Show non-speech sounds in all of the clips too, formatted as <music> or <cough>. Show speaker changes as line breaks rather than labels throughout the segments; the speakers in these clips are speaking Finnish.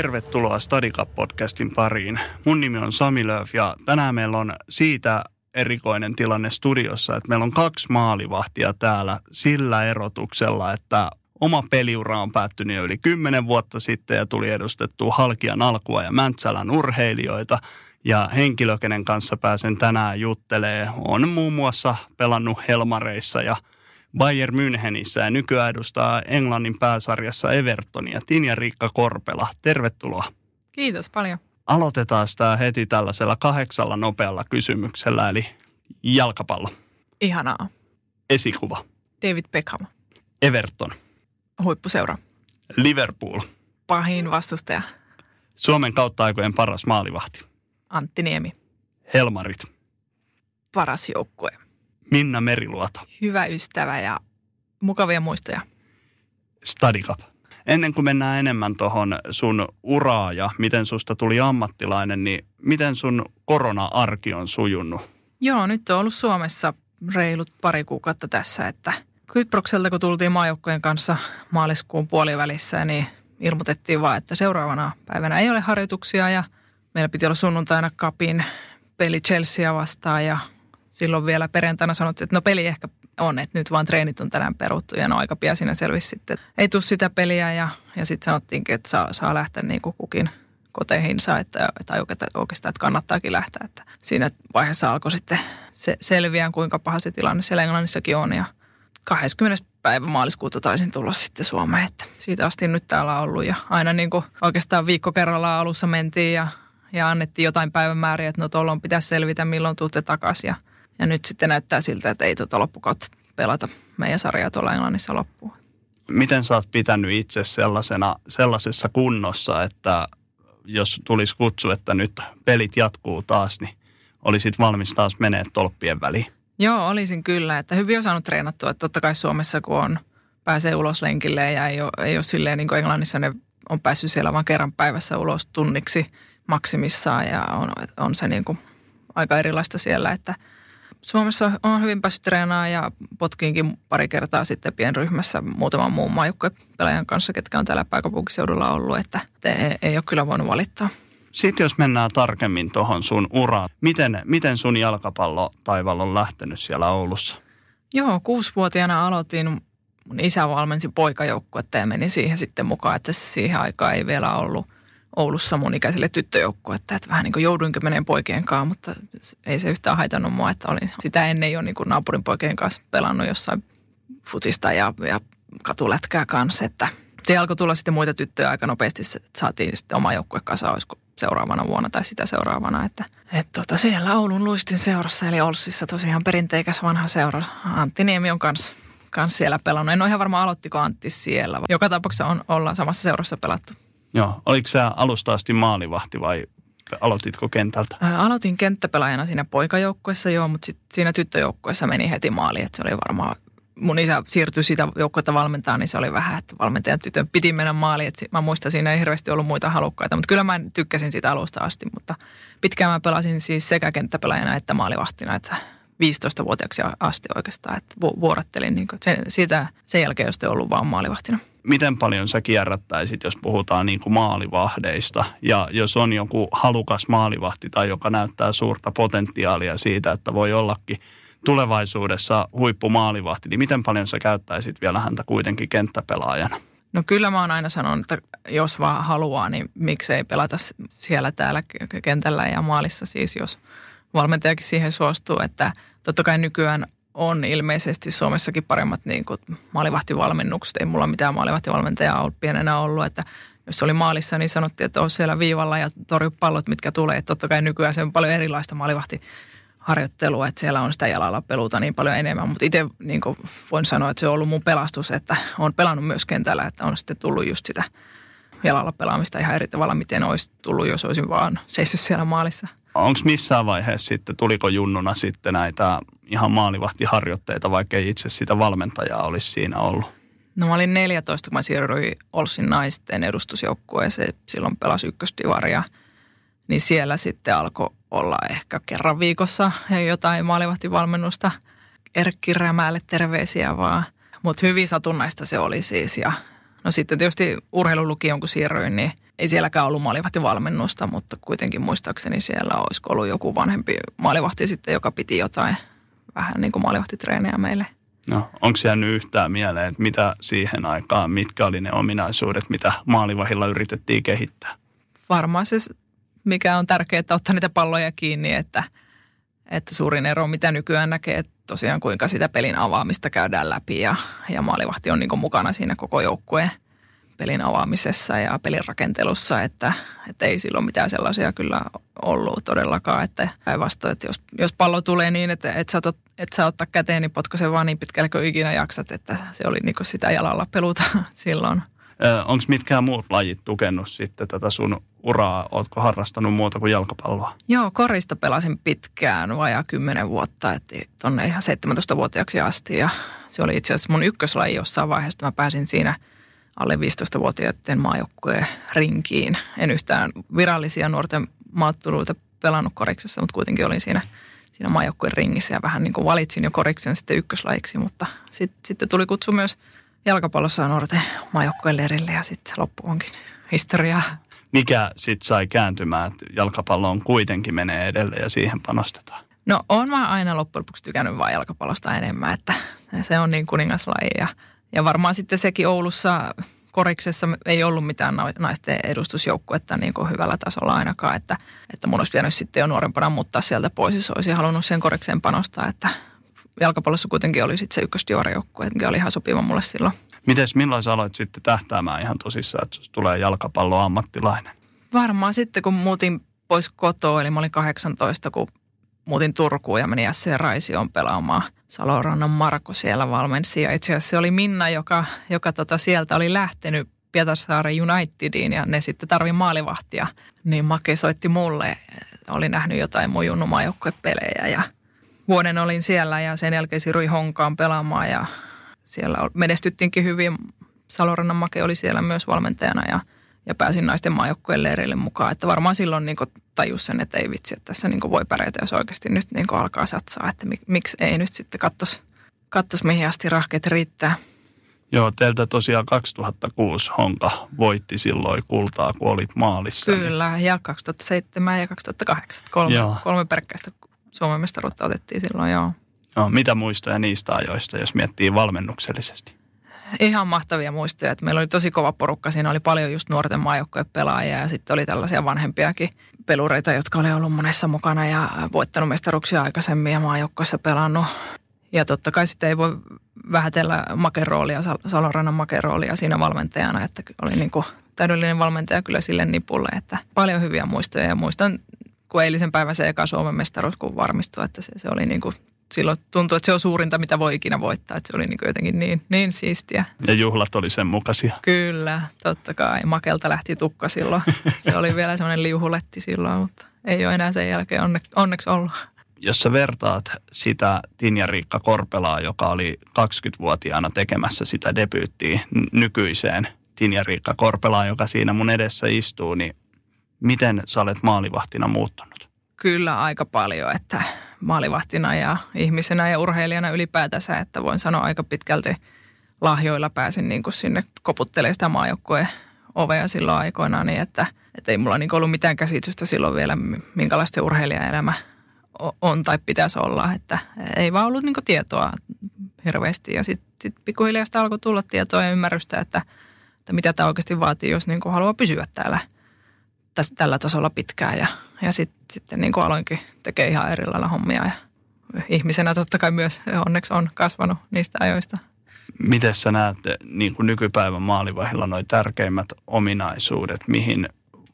Tervetuloa Stadika-podcastin pariin. Mun nimi on Sami Lööf ja tänään meillä on siitä erikoinen tilanne studiossa, että meillä on kaksi maalivahtia täällä sillä erotuksella, että oma peliura on päättynyt jo yli kymmenen vuotta sitten ja tuli edustettua Halkian alkua ja Mäntsälän urheilijoita. Ja henkilö, kenen kanssa pääsen tänään juttelee, on muun muassa pelannut Helmareissa ja Bayern Münchenissä ja nykyään edustaa Englannin pääsarjassa Evertonia. Tinja Riikka Korpela, tervetuloa.
Kiitos paljon.
Aloitetaan tämä heti tällaisella kahdeksalla nopealla kysymyksellä, eli jalkapallo.
Ihanaa.
Esikuva.
David Beckham.
Everton.
Huippuseura.
Liverpool.
Pahin vastustaja.
Suomen kautta aikojen paras maalivahti.
Antti Niemi.
Helmarit.
Paras joukkue.
Minna Meriluoto.
Hyvä ystävä ja mukavia muistoja.
Stadikap. Ennen kuin mennään enemmän tuohon sun uraa ja miten susta tuli ammattilainen, niin miten sun korona-arki on sujunut?
Joo, nyt on ollut Suomessa reilut pari kuukautta tässä, että Kyprokselta kun tultiin maajoukkojen kanssa maaliskuun puolivälissä, niin ilmoitettiin vaan, että seuraavana päivänä ei ole harjoituksia ja meillä piti olla sunnuntaina kapin peli Chelsea vastaan ja silloin vielä perjantaina sanottiin, että no peli ehkä on, että nyt vaan treenit on tänään peruttu ja no aika pian siinä selvisi sitten, että ei tule sitä peliä ja, ja sitten sanottiinkin, että saa, saa lähteä niin kuin kukin koteihinsa, että, tai oikeastaan, että kannattaakin lähteä. Että siinä vaiheessa alkoi sitten se selviää, kuinka paha se tilanne siellä Englannissakin on ja 20. päivä maaliskuuta taisin tulla sitten Suomeen, että siitä asti nyt täällä on ollut ja aina niin kuin oikeastaan viikko kerrallaan alussa mentiin ja, ja annettiin jotain päivämääriä, että no tuolloin pitäisi selvitä, milloin tuutte takaisin ja nyt sitten näyttää siltä, että ei tuota loppukautta pelata meidän sarjaa tuolla Englannissa loppuun.
Miten sä oot pitänyt itse sellaisena, sellaisessa kunnossa, että jos tulisi kutsu, että nyt pelit jatkuu taas, niin olisit valmis taas menee tolppien väliin?
Joo, olisin kyllä. Että hyvin on saanut treenattua. Että totta kai Suomessa, kun on, pääsee ulos lenkille ja ei ole, ei ole silleen niin kuin Englannissa ne on päässyt siellä vain kerran päivässä ulos tunniksi maksimissaan ja on, on se niin kuin aika erilaista siellä, että – Suomessa on hyvin päässyt treenaamaan ja potkiinkin pari kertaa sitten pienryhmässä muutaman muun pelaajan kanssa, ketkä on täällä pääkaupunkiseudulla ollut, että ei ole kyllä voinut valittaa.
Sitten jos mennään tarkemmin tuohon sun uraan, miten, miten sun jalkapallo taival on lähtenyt siellä Oulussa?
Joo, kuusivuotiaana aloitin, mun isä valmensi poikajoukkuetta ja menin siihen sitten mukaan, että siihen aikaan ei vielä ollut – Oulussa mun ikäiselle tyttöjoukkuetta, että vähän niin kuin jouduinkin meneen poikien kanssa, mutta ei se yhtään haitannut mua, että olin sitä ennen jo niin kuin naapurin poikien kanssa pelannut jossain futista ja, ja katulätkää kanssa, että se alkoi tulla sitten muita tyttöjä aika nopeasti, että saatiin sitten oma joukkue kasa, olisiko seuraavana vuonna tai sitä seuraavana. Että, että tota, siellä Oulun luistin seurassa, eli Olssissa tosiaan perinteikäs vanha seura. Antti Niemi on kanssa kans siellä pelannut. En ole ihan varma aloittiko Antti siellä. Joka tapauksessa on, ollaan samassa seurassa pelattu.
Joo. Oliko sä alusta asti maalivahti vai aloititko kentältä?
Ää, aloitin kenttäpelaajana siinä poikajoukkuessa joo, mutta sit siinä tyttöjoukkuessa meni heti maali, että se oli varmaan mun isä siirtyi sitä joukkuetta valmentaa, niin se oli vähän, että valmentajan tytön piti mennä maaliin. Mä muistan, siinä ei hirveästi ollut muita halukkaita, mutta kyllä mä tykkäsin sitä alusta asti. Mutta pitkään mä pelasin siis sekä kenttäpelaajana että maalivahtina, että 15-vuotiaaksi asti oikeastaan, että vuorottelin. Niin sen, siitä, sen jälkeen, jos ollut vaan maalivahtina
miten paljon sä kierrättäisit, jos puhutaan niin kuin maalivahdeista. Ja jos on joku halukas maalivahti tai joka näyttää suurta potentiaalia siitä, että voi ollakin tulevaisuudessa huippumaalivahti, niin miten paljon sä käyttäisit vielä häntä kuitenkin kenttäpelaajana?
No kyllä mä oon aina sanonut, että jos vaan haluaa, niin miksei pelata siellä täällä kentällä ja maalissa siis, jos valmentajakin siihen suostuu, että totta kai nykyään on ilmeisesti Suomessakin paremmat niin kuin maalivahtivalmennukset. Ei mulla mitään maalivahtivalmentajaa ollut pienenä ollut, että jos oli maalissa, niin sanottiin, että on siellä viivalla ja torju pallot, mitkä tulee. Että totta kai nykyään se on paljon erilaista maalivahtiharjoittelua, että siellä on sitä jalalla peluta niin paljon enemmän. Mutta itse niin voin sanoa, että se on ollut mun pelastus, että on pelannut myös kentällä, että on sitten tullut just sitä jalalla pelaamista ihan eri tavalla, miten olisi tullut, jos olisin vaan seissyt siellä maalissa.
Onko missään vaiheessa sitten, tuliko junnuna sitten näitä ihan maalivahtiharjoitteita, vaikka ei itse sitä valmentajaa olisi siinä ollut?
No mä olin 14, kun mä siirryin Olsin naisten edustusjoukkueeseen. Silloin pelasi ykköstivaria. Niin siellä sitten alkoi olla ehkä kerran viikossa jotain maalivahtivalmennusta. Erkki Rämäälle terveisiä vaan. Mutta hyvin satunnaista se oli siis. Ja no sitten tietysti urheilulukion kun siirryin, niin ei sielläkään ollut maalivahtivalmennusta, mutta kuitenkin muistaakseni siellä olisi ollut joku vanhempi maalivahti sitten, joka piti jotain vähän niin kuin maalivahtitreeniä meille.
No, onko jäänyt yhtään mieleen, että mitä siihen aikaan, mitkä oli ne ominaisuudet, mitä maalivahilla yritettiin kehittää?
Varmaan se, mikä on tärkeää, että ottaa niitä palloja kiinni, että, että suurin ero, mitä nykyään näkee, että tosiaan kuinka sitä pelin avaamista käydään läpi ja, ja maalivahti on niin mukana siinä koko joukkueen – pelin avaamisessa ja pelin rakentelussa, että, että ei silloin mitään sellaisia kyllä ollut todellakaan, että päinvastoin, että jos, jos pallo tulee niin, että et sä, et sä ottaa käteen, niin potkaise vaan niin pitkälle kuin ikinä jaksat, että se oli niin sitä jalalla peluta <laughs> silloin.
Onko mitkään muut lajit tukenut sitten tätä sun uraa? Oletko harrastanut muuta kuin jalkapalloa?
Joo, korista pelasin pitkään, vajaa kymmenen vuotta, että tuonne ihan 17-vuotiaaksi asti. Ja se oli itse asiassa mun ykköslaji jossain vaiheessa, mä pääsin siinä – alle 15-vuotiaiden maajoukkueen rinkiin. En yhtään virallisia nuorten maatteluita pelannut koriksessa, mutta kuitenkin olin siinä, siinä maajoukkueen ringissä ja vähän niin kuin valitsin jo koriksen sitten ykköslajiksi, mutta sit, sitten tuli kutsu myös jalkapallossa nuorten maajoukkueen lerille ja sitten loppu onkin historiaa.
Mikä sitten sai kääntymään, että jalkapalloon kuitenkin menee edelleen ja siihen panostetaan?
No on mä aina loppujen lopuksi tykännyt vaan jalkapallosta enemmän, että se, se on niin kuningaslaji ja – ja varmaan sitten sekin Oulussa koriksessa ei ollut mitään naisten edustusjoukkuetta niin kuin hyvällä tasolla ainakaan, että, että mun olisi pitänyt sitten jo nuorempana muuttaa sieltä pois, jos olisi halunnut sen korikseen panostaa, että jalkapallossa kuitenkin oli sitten se ykkösdivarijoukkue, mikä oli ihan sopiva mulle silloin.
Mites, milloin sä aloit sitten tähtäämään ihan tosissaan, että tulee jalkapallo ammattilainen?
Varmaan sitten, kun muutin pois kotoa, eli mä olin 18, kun muutin Turkuun ja menin SC Raisioon pelaamaan. Salorannan Marko siellä valmensi ja itse asiassa se oli Minna, joka, joka tota sieltä oli lähtenyt Pietarsaaren Unitediin ja ne sitten tarvi maalivahtia. Niin Make soitti mulle, oli nähnyt jotain mun pelejä ja vuoden olin siellä ja sen jälkeen siirryin Honkaan pelaamaan ja siellä menestyttiinkin hyvin. Salorannan Make oli siellä myös valmentajana ja – ja pääsin naisten maajoukkueen leireille mukaan. Että varmaan silloin niin tajus sen, että ei vitsi, että tässä niin voi pärjätä, jos oikeasti nyt niin alkaa satsaa. Että miksi ei nyt sitten kattos, kattos mihin asti rahkeet riittää.
Joo, teiltä tosiaan 2006 Honka voitti silloin kultaa, kun olit maalissa.
Niin- Kyllä, niin... ja 2007 ja 2008. Kolme, kolme peräkkäistä Suomen mestaruutta otettiin silloin, joo.
No, mitä muistoja niistä ajoista, jos miettii valmennuksellisesti?
Ihan mahtavia muistoja. Että meillä oli tosi kova porukka. Siinä oli paljon just nuorten maajoukkojen pelaajia ja sitten oli tällaisia vanhempiakin pelureita, jotka oli ollut monessa mukana ja voittanut mestaruksia aikaisemmin ja maajoukkoissa pelannut. Ja totta kai sitten ei voi vähätellä makeroolia, Salorannan makeroolia siinä valmentajana, että oli niin kuin täydellinen valmentaja kyllä sille nipulle, että paljon hyviä muistoja ja muistan kun eilisen päivän se eka Suomen mestaruus, kun varmistui, että se, se oli niin kuin silloin tuntui, että se on suurinta, mitä voi ikinä voittaa. Että se oli niin jotenkin niin, niin siistiä.
Ja juhlat oli sen mukaisia.
Kyllä, totta kai. Makelta lähti tukka silloin. <laughs> Se oli vielä semmoinen liuhuletti silloin, mutta ei ole enää sen jälkeen onne, onneksi ollut.
Jos sä vertaat sitä Tinja Riikka Korpelaa, joka oli 20-vuotiaana tekemässä sitä debyyttiä nykyiseen Tinja Riikka Korpelaan, joka siinä mun edessä istuu, niin miten sä olet maalivahtina muuttunut?
Kyllä aika paljon, että maalivahtina ja ihmisenä ja urheilijana ylipäätänsä, että voin sanoa aika pitkälti lahjoilla pääsin niin kuin sinne koputtelemaan sitä maajoukkueen ovea silloin aikoinaan, niin että, että ei mulla niin ollut mitään käsitystä silloin vielä, minkälaista se urheilijaelämä on tai pitäisi olla, että ei vaan ollut niin tietoa hirveästi. Ja sitten sit pikkuhiljaa sitä alkoi tulla tietoa ja ymmärrystä, että, että mitä tämä oikeasti vaatii, jos niin haluaa pysyä täällä tässä, tällä tasolla pitkään ja, ja sit, sitten niin kuin aloinkin tekee ihan eri lailla hommia ja ihmisenä totta kai myös onneksi on kasvanut niistä ajoista.
Miten sä näet niin kuin nykypäivän maalivahilla noin tärkeimmät ominaisuudet, mihin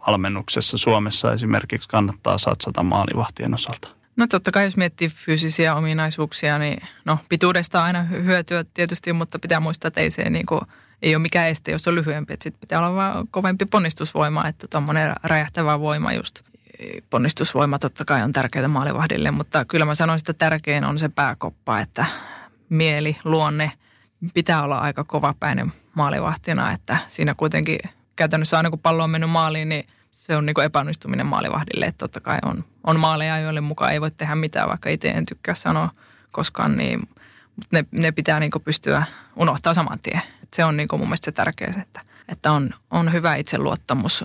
valmennuksessa Suomessa esimerkiksi kannattaa satsata maalivahtien osalta?
No totta kai jos miettii fyysisiä ominaisuuksia, niin no pituudesta aina hyötyä tietysti, mutta pitää muistaa, että ei se niin kuin – ei ole mikään este, jos on lyhyempi. Sitten pitää olla vaan kovempi ponnistusvoima, että tuommoinen räjähtävä voima just. Ponnistusvoima totta kai on tärkeää maalivahdille, mutta kyllä mä sanoisin, että tärkein on se pääkoppa, että mieli, luonne pitää olla aika kovapäinen maalivahtina, että siinä kuitenkin käytännössä aina kun pallo on mennyt maaliin, niin se on niin epäonnistuminen maalivahdille. Että totta kai on, on maaleja, joille mukaan ei voi tehdä mitään, vaikka itse en tykkää sanoa koskaan, niin, mutta ne, ne pitää niin pystyä unohtaa saman tien. Et se on niin mun mielestä se tärkeä, että, että on, on hyvä itseluottamus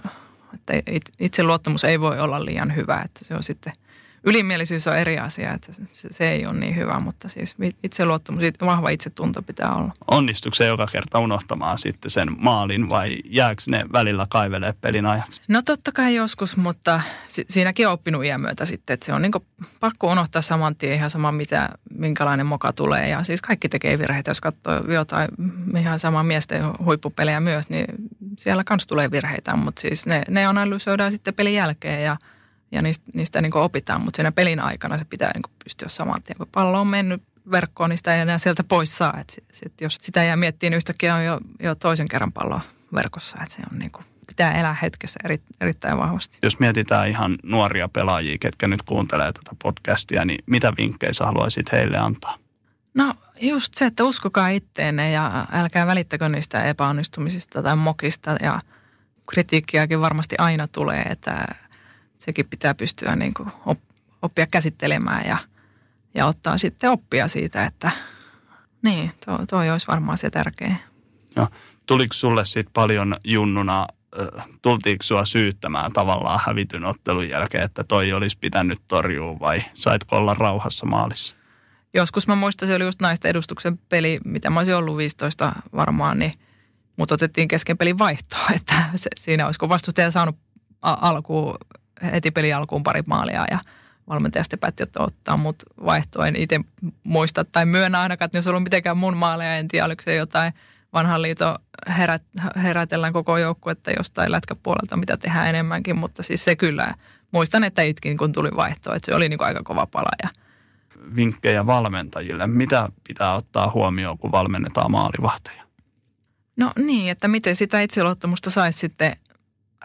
että itse luottamus ei voi olla liian hyvä, että se on sitten – ylimielisyys on eri asia, että se, se ei ole niin hyvä, mutta siis itseluottamus, vahva itsetunto pitää olla.
Onnistuuko se joka kerta unohtamaan sitten sen maalin vai jääkö ne välillä kaivelee pelin ajaksi?
No totta kai joskus, mutta si- siinäkin on oppinut iän myötä sitten, että se on niin pakko unohtaa saman tien ihan sama, mitä, minkälainen moka tulee. Ja siis kaikki tekee virheitä, jos katsoo jotain ihan samaa miesten huippupelejä myös, niin siellä kanssa tulee virheitä, mutta siis ne, ne analysoidaan sitten pelin jälkeen ja – ja niistä, niistä niin opitaan, mutta siinä pelin aikana se pitää niin pystyä saman tien. Kun pallo on mennyt verkkoon, niin sitä ei enää sieltä pois saa. Et sit, sit jos sitä jää miettimään, niin yhtäkkiä on jo, jo toisen kerran pallo verkossa. Et se on niin kuin, pitää elää hetkessä eri, erittäin vahvasti.
Jos mietitään ihan nuoria pelaajia, ketkä nyt kuuntelee tätä podcastia, niin mitä vinkkejä sä haluaisit heille antaa?
No just se, että uskokaa itteenne ja älkää välittäkö niistä epäonnistumisista tai mokista ja kritiikkiäkin varmasti aina tulee, että sekin pitää pystyä niin kuin oppia käsittelemään ja, ja ottaa sitten oppia siitä, että niin, tuo, toi olisi varmaan se tärkeä.
Ja tuliko sulle sitten paljon junnuna, tultiinko sua syyttämään tavallaan hävityn ottelun jälkeen, että toi olisi pitänyt torjua vai saitko olla rauhassa maalissa?
Joskus mä muistan, se oli just naisten edustuksen peli, mitä mä olisin ollut 15 varmaan, niin mut otettiin kesken pelin vaihtoa, <laughs> että se, siinä olisiko vastustaja saanut alkuun heti peli alkuun pari maalia ja valmentaja sitten päätti, että ottaa mut vaihtoa. En itse muista tai myönnä ainakaan, että jos ollut mitenkään mun maaleja, en tiedä, oliko se jotain vanhan liiton herät, herätellään koko joukkuetta jostain lätkäpuolelta, mitä tehdään enemmänkin, mutta siis se kyllä, muistan, että itkin kun tuli vaihto, että se oli niin aika kova pala. Ja...
Vinkkejä valmentajille, mitä pitää ottaa huomioon, kun valmennetaan maalivahteja?
No niin, että miten sitä itseluottamusta saisi sitten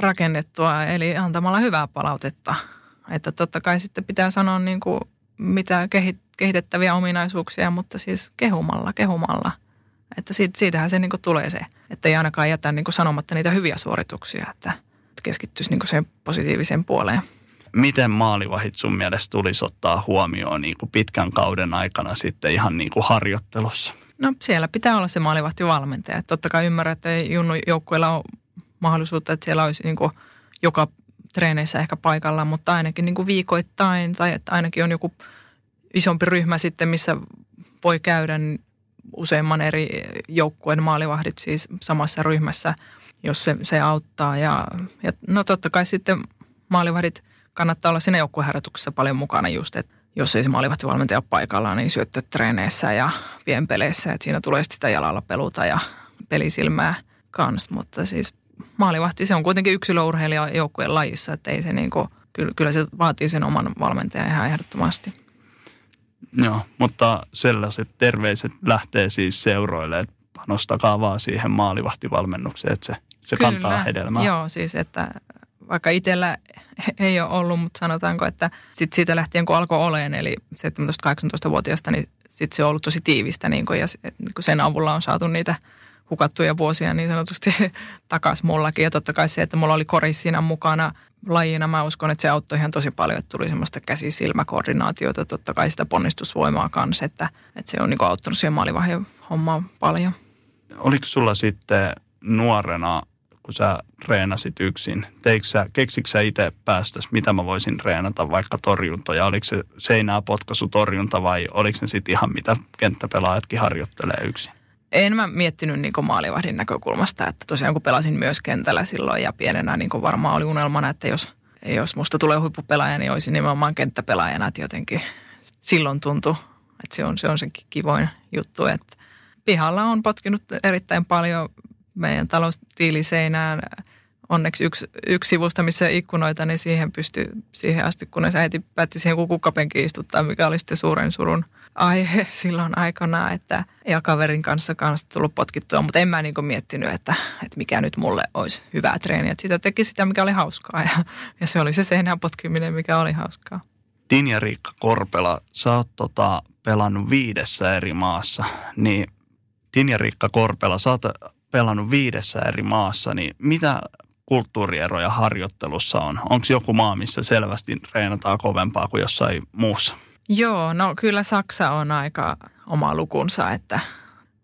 rakennettua, eli antamalla hyvää palautetta. Että totta kai sitten pitää sanoa niin kuin mitä kehitettäviä ominaisuuksia, mutta siis kehumalla, kehumalla. Että siitä, siitähän se niin kuin tulee se, että ei ainakaan jätä niin kuin sanomatta niitä hyviä suorituksia, että keskittyisi niin kuin sen positiivisen puoleen.
Miten maalivahit sun mielestä tulisi ottaa huomioon niin kuin pitkän kauden aikana sitten ihan niin kuin harjoittelussa?
No siellä pitää olla se maalivahtivalmentaja. Totta kai ymmärrän, että junnu joukkueella ole mahdollisuutta, että siellä olisi niin kuin joka treeneissä ehkä paikalla, mutta ainakin niin kuin viikoittain tai että ainakin on joku isompi ryhmä sitten, missä voi käydä useamman eri joukkueen maalivahdit siis samassa ryhmässä, jos se, se auttaa. Ja, ja no totta kai sitten maalivahdit kannattaa olla siinä joukkueharjoituksessa paljon mukana just, että jos ei se maalivahtivalmentaja ole paikalla, niin syöttötreeneissä ja pienpeleissä, että siinä tulee sitä jalalla peluta ja pelisilmää kanssa, mutta siis maalivahti, se on kuitenkin yksilöurheilija joukkueen lajissa, että ei se niin kuin, kyllä, kyllä se vaatii sen oman valmentajan ihan ehdottomasti.
Joo, mutta sellaiset terveiset lähtee siis seuroille, että panostakaa vaan siihen maalivahtivalmennukseen, että se, se kyllä, kantaa hedelmää.
Joo, siis että vaikka itsellä <laughs> ei ole ollut, mutta sanotaanko, että sit siitä lähtien kun alkoi oleen, eli 17-18-vuotiaasta, niin sitten se on ollut tosi tiivistä niin kun, ja niin kun sen avulla on saatu niitä – hukattuja vuosia niin sanotusti <laughs> takaisin mullakin. Ja totta kai se, että mulla oli kori siinä mukana lajina, mä uskon, että se auttoi ihan tosi paljon, että tuli semmoista käsi-silmäkoordinaatiota, totta kai sitä ponnistusvoimaa kanssa, että, että se on niin auttanut siihen maalivahden hommaan paljon.
Oliko sulla sitten nuorena, kun sä reenasit yksin, sä, keksikö sä itse päästäs, mitä mä voisin reenata, vaikka torjuntoja? Oliko se seinää potkaisu torjunta vai oliko se sitten ihan mitä kenttäpelaajatkin harjoittelee yksin?
en mä miettinyt niin maalivahdin näkökulmasta, että tosiaan kun pelasin myös kentällä silloin ja pienenä niin varmaan oli unelmana, että jos, jos musta tulee huippupelaaja, niin olisin nimenomaan kenttäpelaajana, että jotenkin silloin tuntui, että se on se, on se kivoin juttu, että pihalla on potkinut erittäin paljon meidän taloustiiliseinään onneksi yksi, yksi sivusta, missä ikkunoita, niin siihen pystyi siihen asti, kunnes äiti päätti siihen kukkapenkiin istuttaa, mikä oli sitten suuren surun aihe <laughs> silloin aikana, että ja kaverin kanssa kanssa tullut potkittua, mutta en mä niin miettinyt, että, että mikä nyt mulle olisi hyvää treeniä. Että sitä teki sitä, mikä oli hauskaa ja, ja se oli se seinään potkiminen, mikä oli hauskaa.
Tinja Riikka Korpela, sä oot tota, pelannut viidessä eri maassa, niin Tinja Riikka Korpela, sä oot pelannut viidessä eri maassa, niin mitä kulttuurieroja harjoittelussa on? Onko joku maa, missä selvästi treenataan kovempaa kuin jossain muussa?
Joo, no kyllä Saksa on aika oma lukunsa, että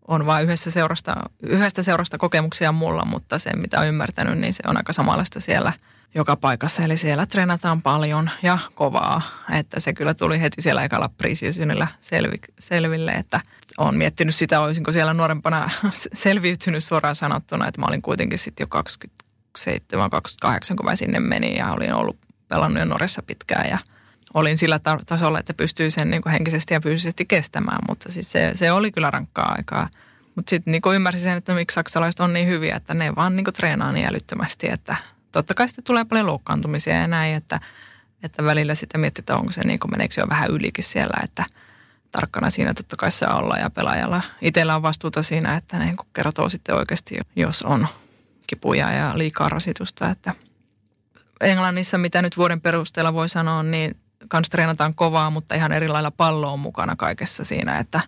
on vain yhdessä seurasta, yhdestä seurasta kokemuksia mulla, mutta se mitä olen ymmärtänyt, niin se on aika samanlaista siellä. Joka paikassa. Eli siellä treenataan paljon ja kovaa. Että se kyllä tuli heti siellä ekalla preseasonilla selvi, selville, että olen miettinyt sitä, olisinko siellä nuorempana selviytynyt suoraan sanottuna, että mä olin kuitenkin sitten jo 27-28, kun mä sinne menin ja olin ollut pelannut jo Noressa pitkään ja olin sillä tasolla, että pystyi sen niin kuin henkisesti ja fyysisesti kestämään, mutta siis se, se oli kyllä rankkaa aikaa. Mutta sitten niin ymmärsin sen, että miksi saksalaiset on niin hyviä, että ne vaan niin treenaa niin älyttömästi, että totta kai sitten tulee paljon loukkaantumisia ja näin, että, että välillä sitä miettii, että onko se niin kuin, meneekö jo vähän ylikin siellä, että tarkkana siinä totta kai saa olla ja pelaajalla. Itsellä on vastuuta siinä, että niin kertoo sitten oikeasti, jos on kipuja ja liikaa rasitusta, että Englannissa, mitä nyt vuoden perusteella voi sanoa, niin kans treenataan kovaa, mutta ihan eri lailla pallo on mukana kaikessa siinä, että,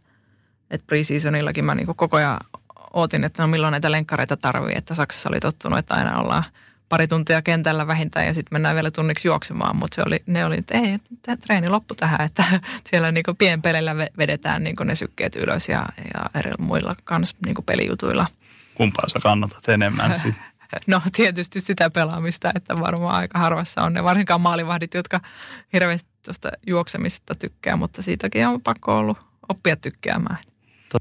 että preseasonillakin mä niin koko ajan ootin, että no milloin näitä lenkkareita tarvii, että Saksassa oli tottunut, että aina ollaan pari tuntia kentällä vähintään ja sitten mennään vielä tunniksi juoksemaan, mutta se oli, ne oli, että ei, tämä treeni loppu tähän, että <laughs> siellä niin pienpelillä vedetään niin ne sykkeet ylös ja, ja eri muilla kans niin pelijutuilla.
Kumpaa sä kannatat enemmän sitten? <laughs>
No tietysti sitä pelaamista, että varmaan aika harvassa on ne varsinkaan maalivahdit, jotka hirveästi tuosta juoksemista tykkää, mutta siitäkin on pakko ollut oppia tykkäämään.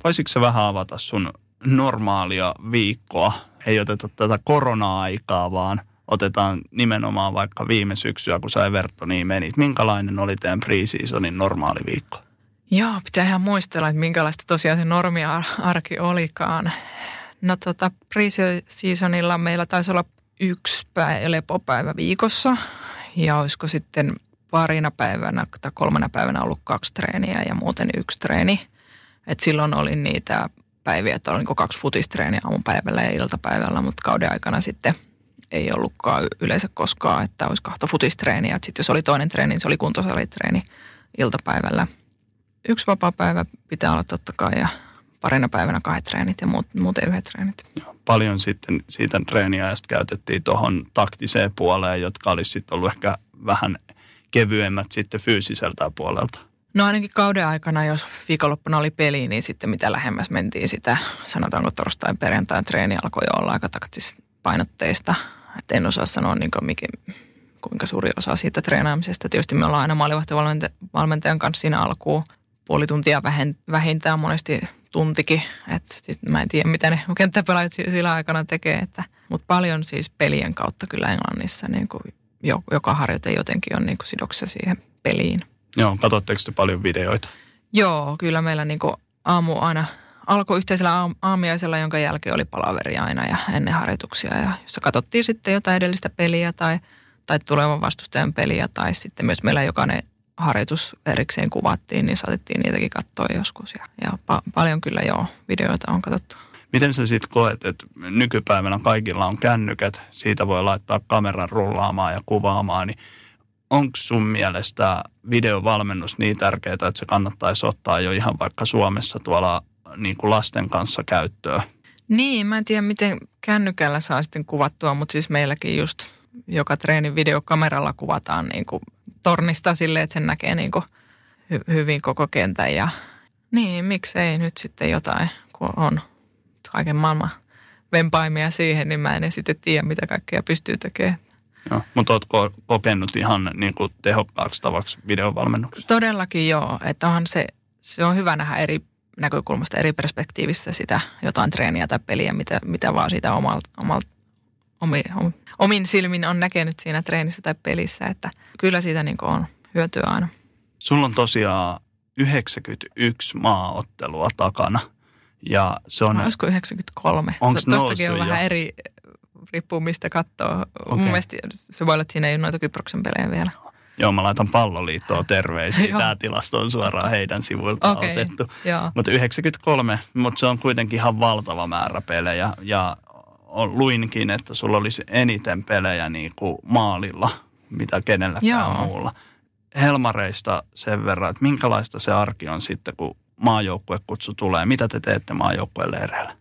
Voisitko se vähän avata sun normaalia viikkoa? Ei oteta tätä korona-aikaa, vaan otetaan nimenomaan vaikka viime syksyä, kun sä Evertoniin menit. Minkälainen oli teidän pre-seasonin normaali viikko?
Joo, pitää ihan muistella, että minkälaista tosiaan se normiarki olikaan. No tota, pre-seasonilla meillä taisi olla yksi päivä, lepopäivä viikossa ja olisiko sitten parina päivänä tai kolmena päivänä ollut kaksi treeniä ja muuten yksi treeni. Et silloin oli niitä päiviä, että oli niin kaksi futistreeniä aamupäivällä ja iltapäivällä, mutta kauden aikana sitten ei ollutkaan yleensä koskaan, että olisi kahta futistreeniä. Sitten jos oli toinen treeni, niin se oli kuntosalitreeni iltapäivällä. Yksi vapaa päivä pitää olla totta kai ja parina päivänä kahdet treenit ja muut, muuten yhdet treenit.
Paljon sitten siitä treeniajasta käytettiin tuohon taktiseen puoleen, jotka olisi sitten ollut ehkä vähän kevyemmät sitten fyysiseltä puolelta.
No ainakin kauden aikana, jos viikonloppuna oli peli, niin sitten mitä lähemmäs mentiin sitä, sanotaanko torstain perjantain treeni alkoi olla aika painotteista. Et en osaa sanoa niin kuin mikä, kuinka suuri osa siitä treenaamisesta. Tietysti me ollaan aina maalivahtivalmentajan kanssa siinä alkuun puoli tuntia vähintään monesti tuntikin. Et mä en tiedä, mitä ne kenttäpelaajat sillä aikana tekee. Että, mutta paljon siis pelien kautta kyllä Englannissa niin kuin joka harjoite jotenkin on niin kuin sidoksissa siihen peliin.
Joo, katsotteko te paljon videoita?
Joo, kyllä meillä niin kuin aamu aina alkoi yhteisellä aamiaisella, jonka jälkeen oli palaveri aina ja ennen harjoituksia. Ja jossa katsottiin sitten jotain edellistä peliä tai, tai tulevan vastustajan peliä tai sitten myös meillä jokainen harjoitus erikseen kuvattiin, niin saatettiin niitäkin katsoa joskus. Ja, ja pa- paljon kyllä joo, videoita on katsottu.
Miten sä sitten koet, että nykypäivänä kaikilla on kännykät, siitä voi laittaa kameran rullaamaan ja kuvaamaan, niin onko sun mielestä videovalmennus niin tärkeää, että se kannattaisi ottaa jo ihan vaikka Suomessa tuolla niin kuin lasten kanssa käyttöön?
Niin, mä en tiedä miten kännykällä saa sitten kuvattua, mutta siis meilläkin just joka treeni videokameralla kuvataan niin kuin tornista silleen, että sen näkee niin kuin hy- hyvin koko kentän ja niin, miksei nyt sitten jotain, kun on kaiken maailman vempaimia siihen, niin mä en sitten tiedä, mitä kaikkea pystyy tekemään.
Joo, mutta oletko kokenut ihan niin kuin tehokkaaksi tavaksi videovalmennuksessa?
Todellakin joo, että onhan se, se on hyvä nähdä eri näkökulmasta, eri perspektiivistä sitä jotain treeniä tai peliä, mitä, mitä vaan siitä omalta, omalta omi, omin silmin on näkenyt siinä treenissä tai pelissä, että kyllä siitä niin on hyötyä aina.
Sulla on tosiaan 91 maaottelua takana. Ja se on...
Olisiko 93? Onko Tuostakin on jo? vähän eri, riippuu mistä katsoo. Okay. Mun mielestä se voi olla, että siinä ei ole noita Kyproksen pelejä vielä.
Joo, mä laitan palloliittoon <laughs> terveisiä. Tämä tilasto on suoraan heidän sivuilta okay, otettu. Mutta 93, mutta se on kuitenkin ihan valtava määrä pelejä. Ja luinkin, että sulla olisi eniten pelejä niin kuin maalilla, mitä kenelläkään Joo. muulla. Helmareista sen verran, että minkälaista se arki on sitten, kun maajoukkuekutsu tulee. Mitä te teette maajoukkueen leireillä?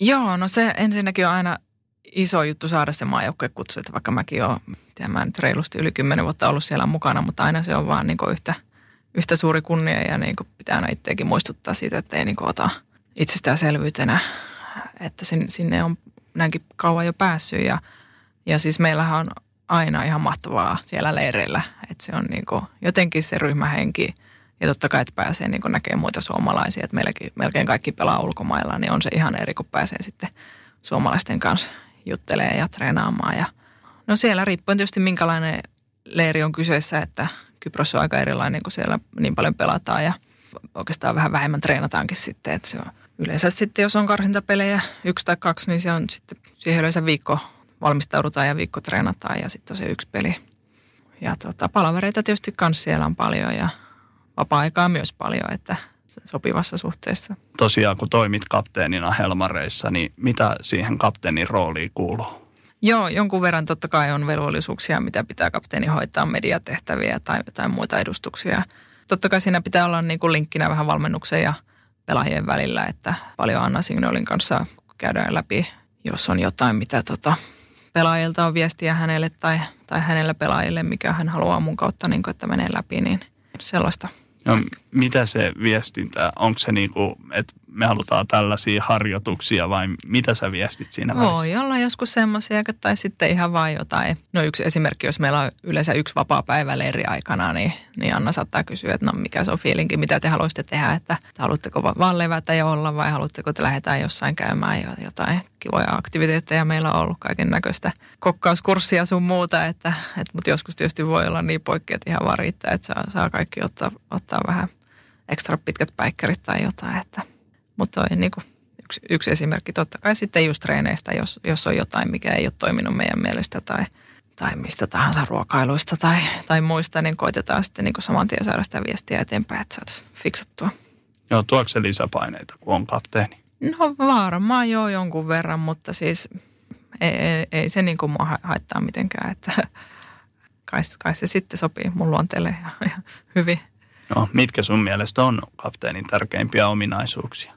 Joo, no se ensinnäkin on aina iso juttu saada se maajoukkuekutsu, että vaikka mäkin olen, tiedän, mä nyt reilusti yli kymmenen vuotta ollut siellä mukana, mutta aina se on vaan niin yhtä, yhtä suuri kunnia ja niin pitää aina itseäkin muistuttaa siitä, että ei niin ota itsestäänselvyytenä, että sinne on näinkin kauan jo päässyt ja, ja siis meillähän on aina ihan mahtavaa siellä leireillä. Että se on niin kuin, jotenkin se ryhmähenki ja totta kai, että pääsee niin näkemään muita suomalaisia. Että meilläkin, melkein kaikki pelaa ulkomailla, niin on se ihan eri, kun pääsee sitten suomalaisten kanssa juttelemaan ja treenaamaan. Ja, no siellä riippuen tietysti minkälainen leiri on kyseessä, että Kypros on aika erilainen, kun siellä niin paljon pelataan ja oikeastaan vähän vähemmän treenataankin sitten. Että se on yleensä sitten, jos on karsintapelejä yksi tai kaksi, niin se on sitten siihen yleensä viikko valmistaudutaan ja viikko treenataan ja sitten on se yksi peli. Ja tota, palavereita tietysti myös siellä on paljon ja vapaa-aikaa myös paljon, että sopivassa suhteessa.
Tosiaan, kun toimit kapteenina Helmareissa, niin mitä siihen kapteenin rooliin kuuluu?
Joo, jonkun verran totta kai on velvollisuuksia, mitä pitää kapteeni hoitaa, mediatehtäviä tai jotain muita edustuksia. Totta kai siinä pitää olla niin kuin linkkinä vähän valmennuksen ja pelaajien välillä, että paljon Anna Signolin kanssa käydään läpi, jos on jotain, mitä tota, pelaajilta on viestiä hänelle tai, tai hänellä pelaajille, mikä hän haluaa mun kautta, niin kuin, että menee läpi, niin sellaista –
No, mitä se viestintä, onko se niin kuin, että me halutaan tällaisia harjoituksia vai mitä sä viestit siinä
välissä? Voi olla joskus semmoisia, tai sitten ihan vain jotain. No yksi esimerkki, jos meillä on yleensä yksi vapaa päivä leiri aikana, niin, niin Anna saattaa kysyä, että no mikä se on fiilinki, mitä te haluaisitte tehdä, että haluatteko vaan levätä ja olla vai haluatteko te lähdetään jossain käymään ja jotain kivoja aktiviteetteja. Meillä on ollut kaiken näköistä kokkauskurssia sun muuta, että, että, mutta joskus tietysti voi olla niin poikki, että ihan vaan riittää, että saa, saa kaikki ottaa, ottaa vähän ekstra pitkät päikkerit tai jotain, että – mutta toi niin kuin yksi, yksi esimerkki totta kai sitten just treeneistä, jos, jos on jotain, mikä ei ole toiminut meidän mielestä tai, tai mistä tahansa ruokailuista tai, tai muista, niin koitetaan sitten niin kuin saman tien saada sitä viestiä eteenpäin, että saataisiin fiksattua.
Joo, tuoko se lisäpaineita, kun on kapteeni?
No varmaan joo jonkun verran, mutta siis ei, ei, ei se niin kuin mua haittaa mitenkään, että <laughs> kai, kai se sitten sopii mun luonteelle ja, ja hyvin.
No, mitkä sun mielestä on kapteenin tärkeimpiä ominaisuuksia?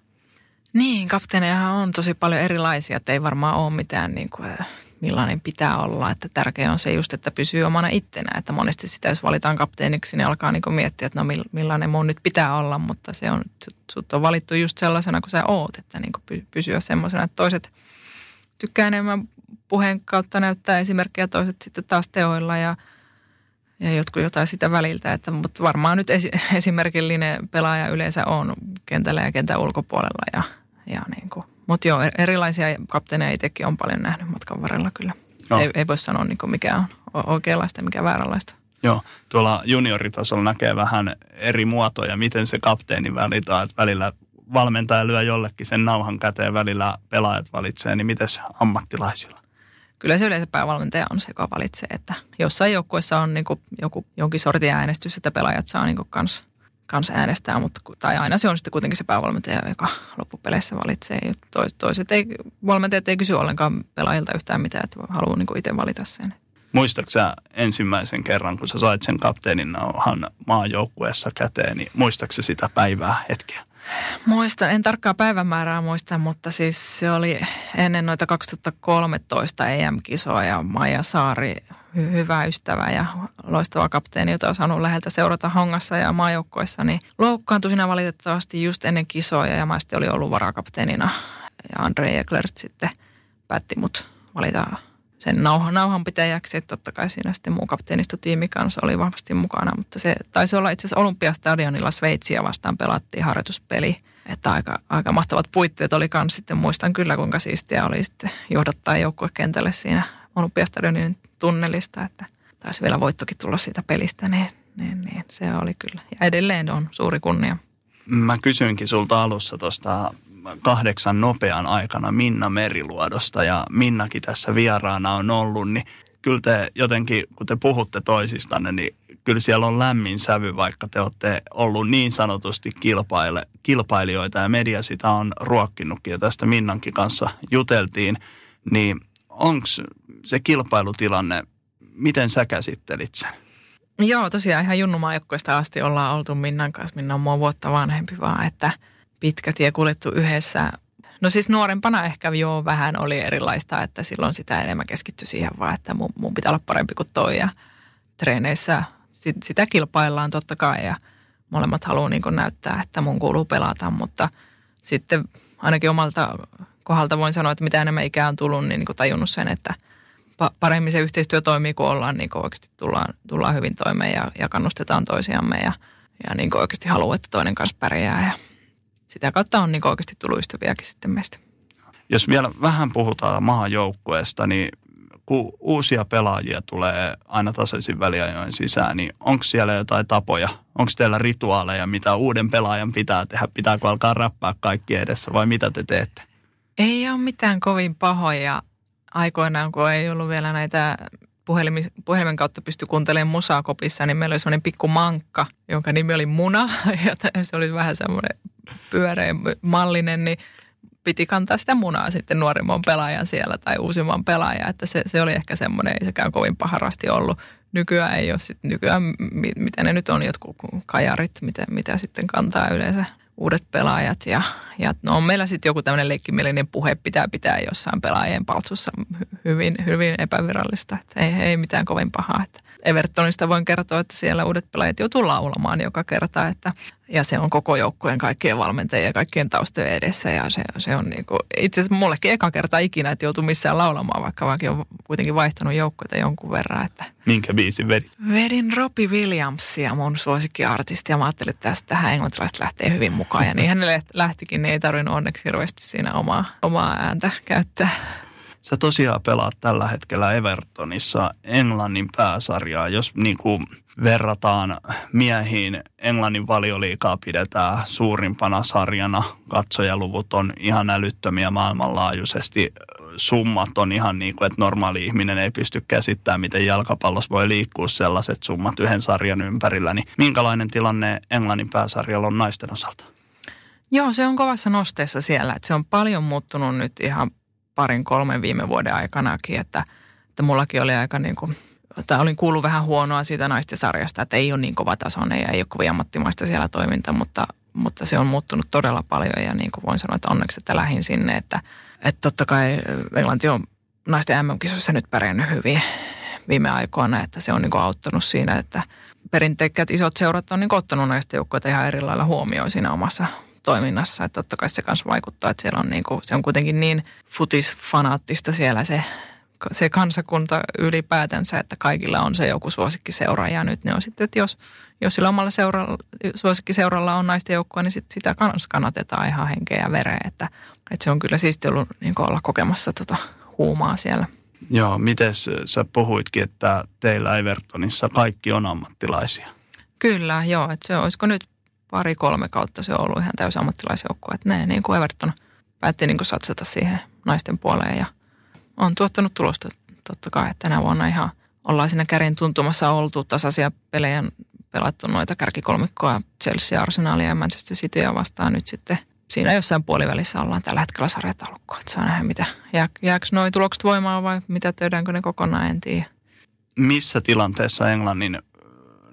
Niin, kapteeneja on tosi paljon erilaisia, että ei varmaan ole mitään niin kuin, millainen pitää olla. Että tärkeää on se just, että pysyy omana ittenä. Että monesti sitä, jos valitaan kapteeniksi, niin alkaa niin miettiä, että no millainen mun nyt pitää olla. Mutta se on, sut on valittu just sellaisena kuin sä oot, että niin kuin pysyä semmoisena, että toiset tykkää enemmän puheen kautta näyttää esimerkkejä, toiset sitten taas teoilla ja, ja jotkut jotain sitä väliltä. Että, mutta varmaan nyt <laughs> esimerkillinen pelaaja yleensä on kentällä ja kentän ulkopuolella ja ja niin kuin, mutta joo, erilaisia kapteeneja itsekin on paljon nähnyt matkan varrella kyllä. Ei, ei voi sanoa niin kuin mikä on oikeanlaista ja mikä vääränlaista.
Joo, tuolla junioritasolla näkee vähän eri muotoja, miten se kapteeni välitaan, että välillä valmentaja lyö jollekin sen nauhan käteen, välillä pelaajat valitsee, niin miten ammattilaisilla?
Kyllä se yleensä päävalmentaja on se, joka valitsee, että jossain joukkueessa on niin kuin joku, jonkin sortin äänestys, että pelaajat saa niin kanssa – kanssa äänestää, mutta, tai aina se on sitten kuitenkin se päävalmentaja, joka loppupeleissä valitsee. Toiset ei, valmentajat ei kysy ollenkaan pelaajilta yhtään mitään, että haluaa niin itse valita sen.
Muistatko ensimmäisen kerran, kun sä sait sen kapteenin nauhan maajoukkueessa käteen, niin muistatko sitä päivää hetkeä?
Muistan, en tarkkaa päivämäärää muista, mutta siis se oli ennen noita 2013 EM-kisoa ja Maija Saari hy- hyvä ystävä ja loistava kapteeni, jota on saanut läheltä seurata hongassa ja maajoukkoissa, niin loukkaantui siinä valitettavasti just ennen kisoja ja mä sitten oli ollut varakapteenina. Ja Andre Eklert sitten päätti mut valita sen nauhan, nauhanpitäjäksi, että totta kai siinä sitten muu kapteenistotiimi kanssa oli vahvasti mukana, mutta se taisi olla itse asiassa Olympiastadionilla Sveitsiä vastaan pelattiin harjoituspeli. Että aika, aika mahtavat puitteet oli kanssa sitten, muistan kyllä kuinka siistiä oli sitten johdattaa joukkuekentälle siinä Olympiastadionin tunnelista, että taisi vielä voittokin tulla siitä pelistä, niin, niin, niin se oli kyllä. Ja edelleen on suuri kunnia.
Mä kysyinkin sulta alussa tuosta kahdeksan nopean aikana Minna Meriluodosta ja Minnakin tässä vieraana on ollut, niin kyllä te jotenkin, kun te puhutte toisistanne, niin kyllä siellä on lämmin sävy, vaikka te olette ollut niin sanotusti kilpaile, kilpailijoita ja media sitä on ruokkinutkin ja tästä Minnankin kanssa juteltiin, niin onko se kilpailutilanne, miten sä käsittelit sen?
Joo, tosiaan ihan junnumaajoukkoista asti ollaan oltu Minnan kanssa. Minna on mua vuotta vanhempi vaan, että pitkä tie kuljettu yhdessä. No siis nuorempana ehkä jo vähän oli erilaista, että silloin sitä enemmän keskittyi siihen vaan, että mun, mun pitää olla parempi kuin toi. Ja treeneissä sit, sitä kilpaillaan totta kai ja molemmat haluaa niin näyttää, että mun kuuluu pelata, mutta sitten ainakin omalta kohdalta voin sanoa, että mitä enemmän ikää on tullut, niin, niin tajunnut sen, että – paremmin se yhteistyö toimii, kun ollaan, niin oikeasti tullaan, tullaan hyvin toimeen ja, ja kannustetaan toisiamme ja, ja niin oikeasti haluaa, että toinen kanssa pärjää. Ja sitä kautta on niin oikeasti tullut ystäviäkin sitten meistä.
Jos vielä vähän puhutaan maajoukkueesta, niin kun uusia pelaajia tulee aina tasaisin väliajoin sisään, niin onko siellä jotain tapoja? Onko teillä rituaaleja, mitä uuden pelaajan pitää tehdä? Pitääkö alkaa räppää kaikki edessä vai mitä te teette?
Ei ole mitään kovin pahoja aikoinaan, kun ei ollut vielä näitä puhelimen kautta pysty kuuntelemaan musaa kopissa, niin meillä oli semmoinen pikku mankka, jonka nimi oli Muna. <laughs> Ja se oli vähän semmoinen pyöreä mallinen, niin piti kantaa sitä munaa sitten nuorimman pelaajan siellä tai uusimman pelaajan. Että se, se oli ehkä semmoinen, ei sekään kovin paharasti ollut. Nykyään ei ole sitten, nykyään mitä ne nyt on, jotkut kajarit, mitä, mitä sitten kantaa yleensä uudet pelaajat. Ja, ja no on meillä sitten joku tämmöinen leikkimielinen puhe pitää pitää jossain pelaajien paltsussa hyvin, hyvin epävirallista. Että ei, ei mitään kovin pahaa. Että Evertonista voin kertoa, että siellä uudet pelaajat joutuu laulamaan joka kerta, että, ja se on koko joukkueen kaikkien valmentajien ja kaikkien taustojen edessä ja se, se on niin kuin, itse asiassa mullekin eka kerta ikinä, että joutuu missään laulamaan, vaikka vaikka on kuitenkin vaihtanut joukkoita jonkun verran. Että
Minkä biisin vedit?
Vedin Robbie Williamsia, mun suosikkiartisti ja mä ajattelin, että tästä tähän englantilaiset lähtee hyvin mukaan ja niin hänelle lähtikin, niin ei tarvinnut onneksi hirveästi siinä omaa, omaa ääntä käyttää.
Sä tosiaan pelaat tällä hetkellä Evertonissa Englannin pääsarjaa. Jos niin kuin verrataan miehiin, Englannin valioliikaa pidetään suurimpana sarjana. Katsojaluvut on ihan älyttömiä maailmanlaajuisesti. Summat on ihan niin kuin, että normaali ihminen ei pysty käsittämään, miten jalkapallossa voi liikkua sellaiset summat yhden sarjan ympärillä. Niin minkälainen tilanne Englannin pääsarjalla on naisten osalta?
Joo, se on kovassa nosteessa siellä. Että se on paljon muuttunut nyt ihan parin kolmen viime vuoden aikanakin, että, että mullakin oli aika niin kuin, että olin kuullut vähän huonoa siitä naisten sarjasta, että ei ole niin kova tasoinen ja ei ole kovin ammattimaista siellä toiminta, mutta, mutta se on muuttunut todella paljon ja niin kuin voin sanoa, että onneksi, että lähin sinne, että, että totta kai Englanti on naisten MM-kisossa nyt pärjännyt hyvin viime aikoina, että se on niin kuin auttanut siinä, että perinteikkäät isot seurat on niin ottanut näistä joukkoita ihan eri lailla huomioon siinä omassa toiminnassa. Että totta kai se myös vaikuttaa, että siellä on niin kuin, se on kuitenkin niin futisfanaattista siellä se, se kansakunta ylipäätänsä, että kaikilla on se joku suosikkiseura. Ja nyt ne on sitten, että jos, jos sillä omalla seuralla, suosikkiseuralla on naisten joukkoa, niin sit sitä kannatetaan ihan henkeä ja vereä. Että, että se on kyllä siisti ollut niin olla kokemassa tota huumaa siellä.
Joo, miten sä puhuitkin, että teillä Evertonissa kaikki on ammattilaisia?
Kyllä, joo. Että se olisiko nyt pari-kolme kautta se on ollut ihan täysin ammattilaisjoukko. Että ne niin kuin Everton päätti niin kuin satsata siihen naisten puoleen ja on tuottanut tulosta totta kai. Että tänä vuonna ihan ollaan siinä kärin tuntumassa oltu tasaisia pelejä pelattu noita kärkikolmikkoa Chelsea, Arsenalia ja Manchester Cityä vastaan nyt sitten siinä jossain puolivälissä ollaan tällä hetkellä sarjataulukkoa. Että saa nähdä, mitä, jää, jääkö noin tulokset voimaan vai mitä tehdäänkö ne kokonaan, en tiedä.
Missä tilanteessa Englannin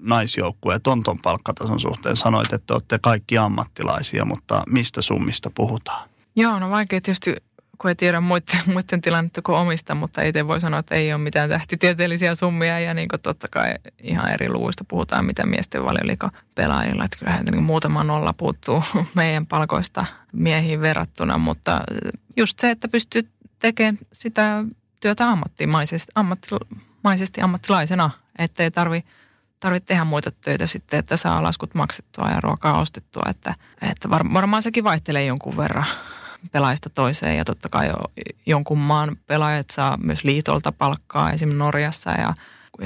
naisjoukkueet on ton palkkatason suhteen? Sanoit, että olette kaikki ammattilaisia, mutta mistä summista puhutaan?
Joo, no vaikea tietysti, kun ei tiedä muiden, <laughs> muiden tilannetta kuin omista, mutta itse voi sanoa, että ei ole mitään tähtitieteellisiä summia ja niin totta kai ihan eri luvuista puhutaan, mitä miesten valioliiko pelaajilla. Että kyllähän niin muutama nolla puuttuu <laughs> meidän palkoista miehiin verrattuna, mutta just se, että pystyy tekemään sitä työtä ammattimaisesti, ammattimaisesti ammattilaisena, ettei tarvitse tarvitse tehdä muita töitä sitten, että saa laskut maksettua ja ruokaa ostettua. Että, että var, varmaan sekin vaihtelee jonkun verran pelaajista toiseen ja totta kai jo, jonkun maan pelaajat saa myös liitolta palkkaa esimerkiksi Norjassa ja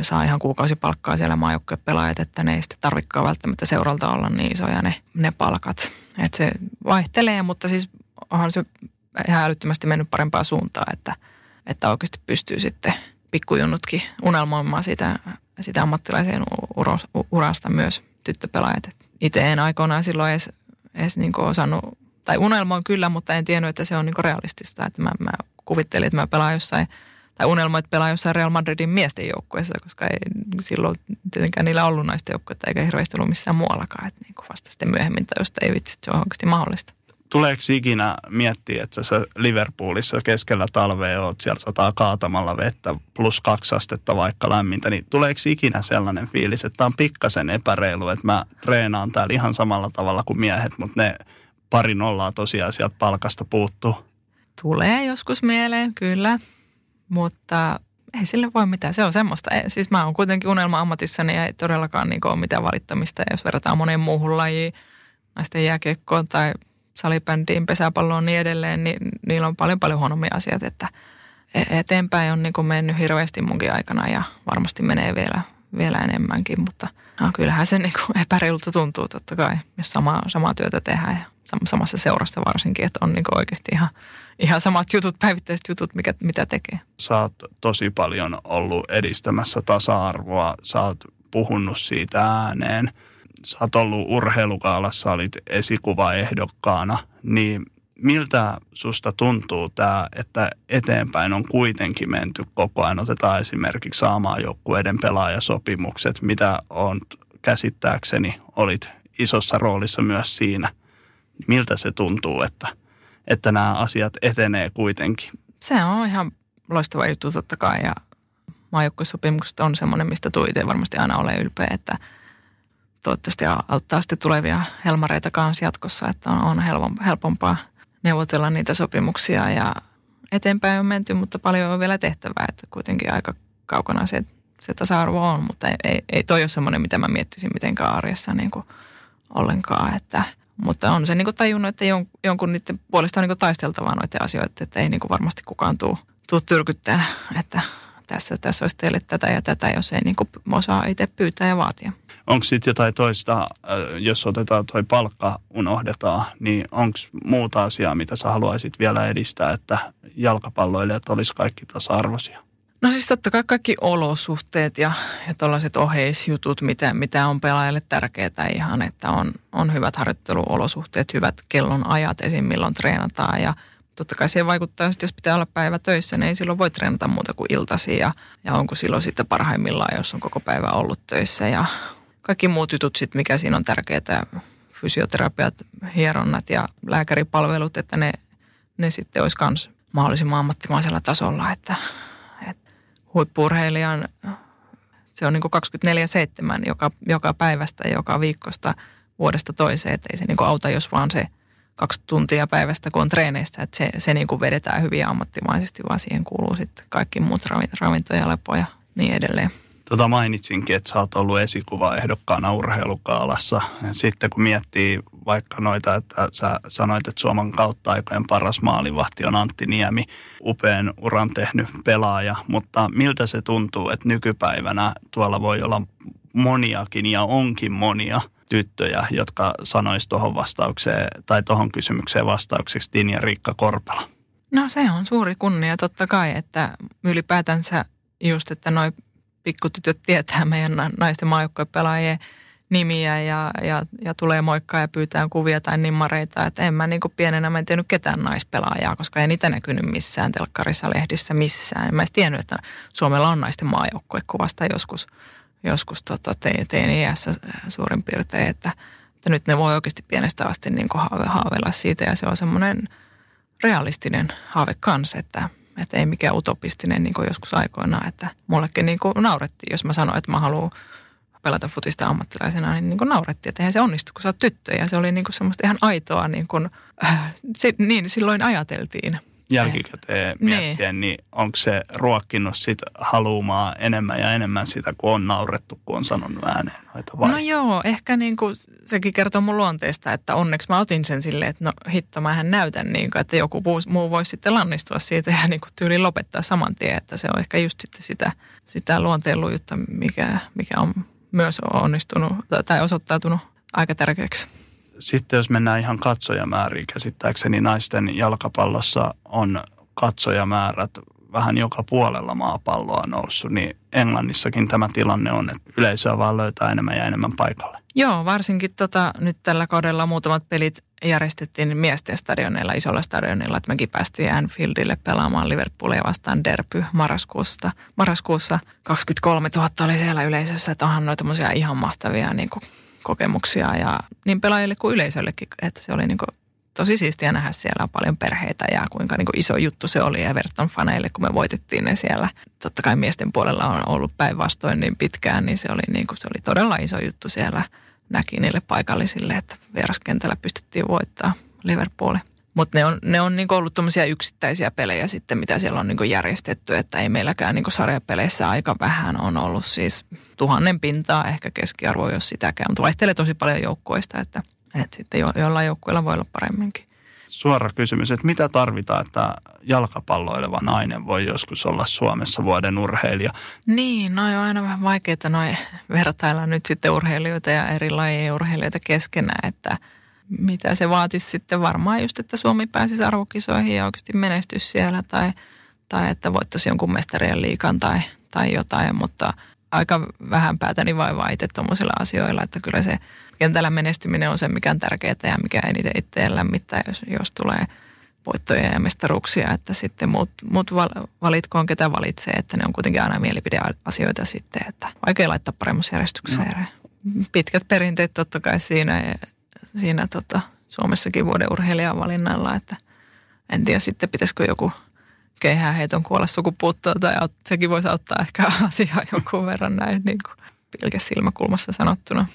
saa ihan kuukausipalkkaa siellä maajoukkojen pelaajat, että ne ei sitten tarvitsekaan välttämättä seuralta olla niin isoja ne, ne palkat. Että se vaihtelee, mutta siis onhan se ihan älyttömästi mennyt parempaa suuntaan, että, että oikeasti pystyy sitten pikkujunnutkin unelmoimaan sitä sitä ammattilaisen urasta myös tyttöpelaajat. Itse en aikoinaan silloin edes, edes niin osannut, tai unelmoin kyllä, mutta en tiennyt, että se on niin realistista. Että mä, mä kuvittelin, että mä pelaan jossain, tai unelmoin, että pelaan jossain Real Madridin miesten joukkueessa, koska ei silloin tietenkään niillä ollut naisten joukkuetta eikä hirveästi ollut missään muuallakaan. Että niin vasta sitten myöhemmin tajusta ei vitsi, se on oikeasti mahdollista
tuleeko ikinä miettiä, että sä Liverpoolissa keskellä talvea oot, siellä sataa kaatamalla vettä plus kaksi astetta vaikka lämmintä, niin tuleeko ikinä sellainen fiilis, että tämä on pikkasen epäreilu, että mä treenaan täällä ihan samalla tavalla kuin miehet, mutta ne pari nollaa tosiaan sieltä palkasta puuttuu?
Tulee joskus mieleen, kyllä, mutta ei sille voi mitään. Se on semmoista. Siis mä oon kuitenkin unelma-ammatissani ja ei todellakaan niin ole mitään valittamista. Jos verrataan moneen muuhun lajiin, naisten jääkiekkoon tai salibändiin, pesäpalloon ja niin edelleen, niin niillä on paljon paljon huonommia asiat, että e- eteenpäin on niin kuin mennyt hirveästi munkin aikana ja varmasti menee vielä, vielä enemmänkin, mutta no, kyllähän se niin <laughs> epäreilulta tuntuu totta kai, jos samaa, samaa työtä tehdään ja samassa seurassa varsinkin, että on niin oikeasti ihan, ihan samat jutut, päivittäiset jutut, mikä, mitä tekee.
Sä oot tosi paljon ollut edistämässä tasa-arvoa, sä oot puhunut siitä ääneen – sä oot ollut urheilukaalassa, olit esikuvaehdokkaana, niin miltä susta tuntuu tämä, että eteenpäin on kuitenkin menty koko ajan? Otetaan esimerkiksi saamaan joukkueiden pelaajasopimukset, mitä on käsittääkseni, olit isossa roolissa myös siinä. Miltä se tuntuu, että, että nämä asiat etenee kuitenkin?
Se on ihan loistava juttu totta kai ja maajoukkuesopimukset on semmoinen, mistä tuu itse varmasti aina ole ylpeä, että – toivottavasti auttaa sitten tulevia helmareita kanssa jatkossa, että on, helpompaa neuvotella niitä sopimuksia ja eteenpäin on menty, mutta paljon on vielä tehtävää, että kuitenkin aika kaukana se, se tasa-arvo on, mutta ei, ei, ei toi ole semmoinen, mitä mä miettisin mitenkään arjessa niin kuin ollenkaan, että mutta on se niin kuin tajunnut, että jon, jonkun niiden puolesta on niin taisteltavaa noiden asioita, että ei niin kuin varmasti kukaan tuu, tuu tyrkyttää, että tässä, tässä olisi teille tätä ja tätä, jos ei niin kuin osaa itse pyytää ja vaatia
onko sitten jotain toista, äh, jos otetaan toi palkka unohdetaan, niin onko muuta asiaa, mitä sä haluaisit vielä edistää, että jalkapalloilijat olisi kaikki tasa-arvoisia?
No siis totta kai kaikki olosuhteet ja, ja tällaiset oheisjutut, mitä, mitä on pelaajalle tärkeää ihan, että on, on hyvät harjoitteluolosuhteet, hyvät kellon ajat esim. milloin treenataan ja totta kai siihen vaikuttaa, että jos pitää olla päivä töissä, niin ei silloin voi treenata muuta kuin iltasi ja, ja onko silloin sitten parhaimmillaan, jos on koko päivä ollut töissä ja kaikki muut jutut sit, mikä siinä on tärkeää, fysioterapiat, hieronnat ja lääkäripalvelut, että ne, ne sitten olisi myös mahdollisimman ammattimaisella tasolla, että, että huippurheilijan se on niin 24-7 joka, joka päivästä, joka viikosta, vuodesta toiseen, että ei se niin auta, jos vaan se kaksi tuntia päivästä, kun on treeneissä, että se, se niin vedetään hyvin ammattimaisesti, vaan siihen kuuluu sitten kaikki muut ravinto ja lepo ja niin edelleen.
Tota mainitsinkin, että sä oot ollut esikuva ehdokkaana urheilukaalassa. Sitten kun miettii vaikka noita, että sä sanoit, että Suomen kautta aikojen paras maalivahti on Antti Niemi, upean uran tehnyt pelaaja, mutta miltä se tuntuu, että nykypäivänä tuolla voi olla moniakin ja onkin monia tyttöjä, jotka sanois tuohon vastaukseen tai tuohon kysymykseen vastaukseksi Din ja Riikka Korpela?
No se on suuri kunnia totta kai, että ylipäätänsä just, että noin pikkutytöt tietää meidän naisten maajoukkuepelaajien nimiä ja, ja, ja tulee moikkaa ja pyytää kuvia tai nimmareita. Että en mä niin pienenä mä en tiennyt ketään naispelaajaa, koska ei niitä näkynyt missään telkkarissa, lehdissä, missään. En mä edes tiennyt, että Suomella on naisten maajoukkue kuvasta joskus, joskus tota, tein, tein iässä suurin piirtein, että, että nyt ne voi oikeasti pienestä asti niin haave, haaveilla siitä ja se on semmoinen realistinen haave kanssa, että että ei mikään utopistinen niin kuin joskus aikoinaan, että mullekin niin kuin naurettiin, jos mä sanoin, että mä haluan pelata futista ammattilaisena, niin, niin kuin naurettiin, että eihän se onnistu, kun sä oot tyttö. Ja se oli niin kuin semmoista ihan aitoa, niin, kuin, äh, se, niin silloin ajateltiin
jälkikäteen miettien, niin, niin onko se ruokkinut sit haluumaan enemmän ja enemmän sitä, kun on naurettu, kun on sanonut ääneen noita vai?
No joo, ehkä niin kuin sekin kertoo mun luonteesta, että onneksi mä otin sen silleen, että no hitto, mä näytän niin kuin, että joku muu voisi sitten lannistua siitä ja niin kuin tyyli lopettaa saman tien, että se on ehkä just sitten sitä, sitä luonteen lujutta, mikä, mikä on myös onnistunut tai osoittautunut aika tärkeäksi
sitten jos mennään ihan katsojamääriin, käsittääkseni naisten jalkapallossa on katsojamäärät vähän joka puolella maapalloa noussut, niin Englannissakin tämä tilanne on, että yleisöä vaan löytää enemmän ja enemmän paikalle.
Joo, varsinkin tota, nyt tällä kaudella muutamat pelit järjestettiin miesten stadionilla, isolla stadionilla, että mekin päästiin Anfieldille pelaamaan Liverpoolia vastaan derpy marraskuussa. Marraskuussa 23 000 oli siellä yleisössä, että onhan noita ihan mahtavia niin kuin kokemuksia ja niin pelaajille kuin yleisöllekin, että se oli niin kuin tosi siistiä nähdä siellä paljon perheitä ja kuinka niin kuin iso juttu se oli Everton faneille, kun me voitettiin ne siellä. Totta kai miesten puolella on ollut päinvastoin niin pitkään, niin se oli, niin kuin, se oli todella iso juttu siellä. Näki niille paikallisille, että vieraskentällä pystyttiin voittaa Liverpooli. Mutta ne on, ne on niin ollut tuommoisia yksittäisiä pelejä sitten, mitä siellä on niin järjestetty, että ei meilläkään niin sarjapeleissä aika vähän on ollut siis tuhannen pintaa ehkä keskiarvo, jos sitäkään, mutta vaihtelee tosi paljon joukkoista, että, että sitten jo, jollain joukkueella voi olla paremminkin.
Suora kysymys, että mitä tarvitaan, että jalkapalloileva nainen voi joskus olla Suomessa vuoden urheilija?
Niin, no on aina vähän vaikeaa noin vertailla nyt sitten urheilijoita ja eri lajien urheilijoita keskenään, että – mitä se vaatisi sitten varmaan just, että Suomi pääsisi arvokisoihin ja oikeasti menestys siellä tai, tai että voittaisi jonkun mestarien liikan tai, tai jotain, mutta aika vähän päätäni vaivaa itse tuommoisilla asioilla, että kyllä se kentällä menestyminen on se, mikä on tärkeää ja mikä eniten itseään lämmittää, jos, jos tulee voittoja ja mestaruuksia, että sitten muut, muut valitkoon, ketä valitsee, että ne on kuitenkin aina mielipideasioita sitten, että vaikea laittaa paremmassa järjestykseen. No. Pitkät perinteet totta kai siinä siinä tota, Suomessakin vuoden urheilijan valinnalla, että en tiedä sitten pitäisikö joku heiton kuolla sukupuuttoon tai sekin voisi auttaa ehkä <laughs> asiaa jonkun verran näin niin kuin pilkäs silmäkulmassa sanottuna.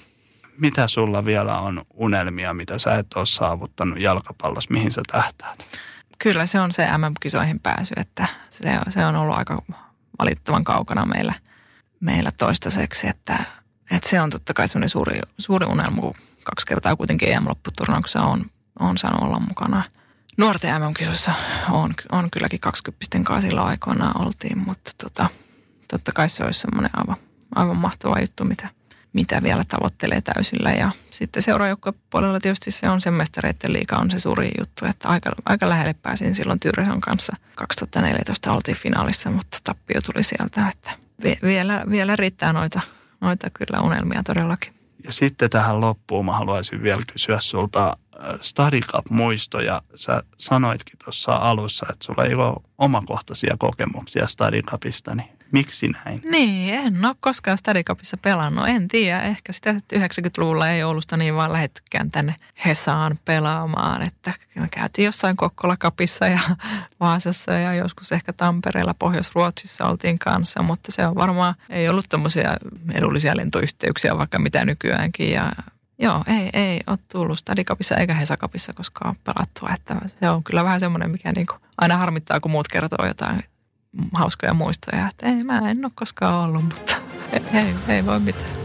Mitä sulla vielä on unelmia, mitä sä et ole saavuttanut jalkapallossa, mihin sä tähtäät?
Kyllä se on se MM-kisoihin pääsy, että se, se on ollut aika valittavan kaukana meillä, meillä toistaiseksi, että, että se on totta kai semmoinen suuri, suuri unelma, kun kaksi kertaa kuitenkin EM-lopputurnauksessa on, on saanut olla mukana. Nuorten MM-kisossa on, on kylläkin 20 kanssa silloin aikoinaan oltiin, mutta tota, totta kai se olisi semmoinen aivan, aivan mahtava juttu, mitä, mitä vielä tavoittelee täysillä. Ja sitten puolella tietysti se on sen mestareiden on se suuri juttu, että aika, aika lähelle pääsin silloin Tyreson kanssa. 2014 oltiin finaalissa, mutta tappio tuli sieltä, että vielä, vielä riittää noita, noita kyllä unelmia todellakin.
Ja sitten tähän loppuun mä haluaisin vielä kysyä sulta äh, Study Cup-muistoja. Sä sanoitkin tuossa alussa, että sulla ei ole omakohtaisia kokemuksia Study niin Miksi näin?
Niin, en ole koskaan Stadikapissa pelannut. En tiedä, ehkä sitä 90-luvulla ei Oulusta niin vaan lähettykään tänne Hesaan pelaamaan. Että me käytiin jossain Kokkolakapissa ja <laughs> Vaasassa ja joskus ehkä Tampereella, Pohjois-Ruotsissa oltiin kanssa. Mutta se on varmaan, ei ollut tämmöisiä edullisia lentoyhteyksiä vaikka mitä nykyäänkin. Ja Joo, ei, ei ole tullut Stadikapissa eikä Hesakapissa koskaan pelattua. Että se on kyllä vähän semmoinen, mikä niinku aina harmittaa, kun muut kertoo jotain hauskoja muistoja, että ei, mä en ole koskaan ollut, mutta <laughs> ei, ei voi mitään.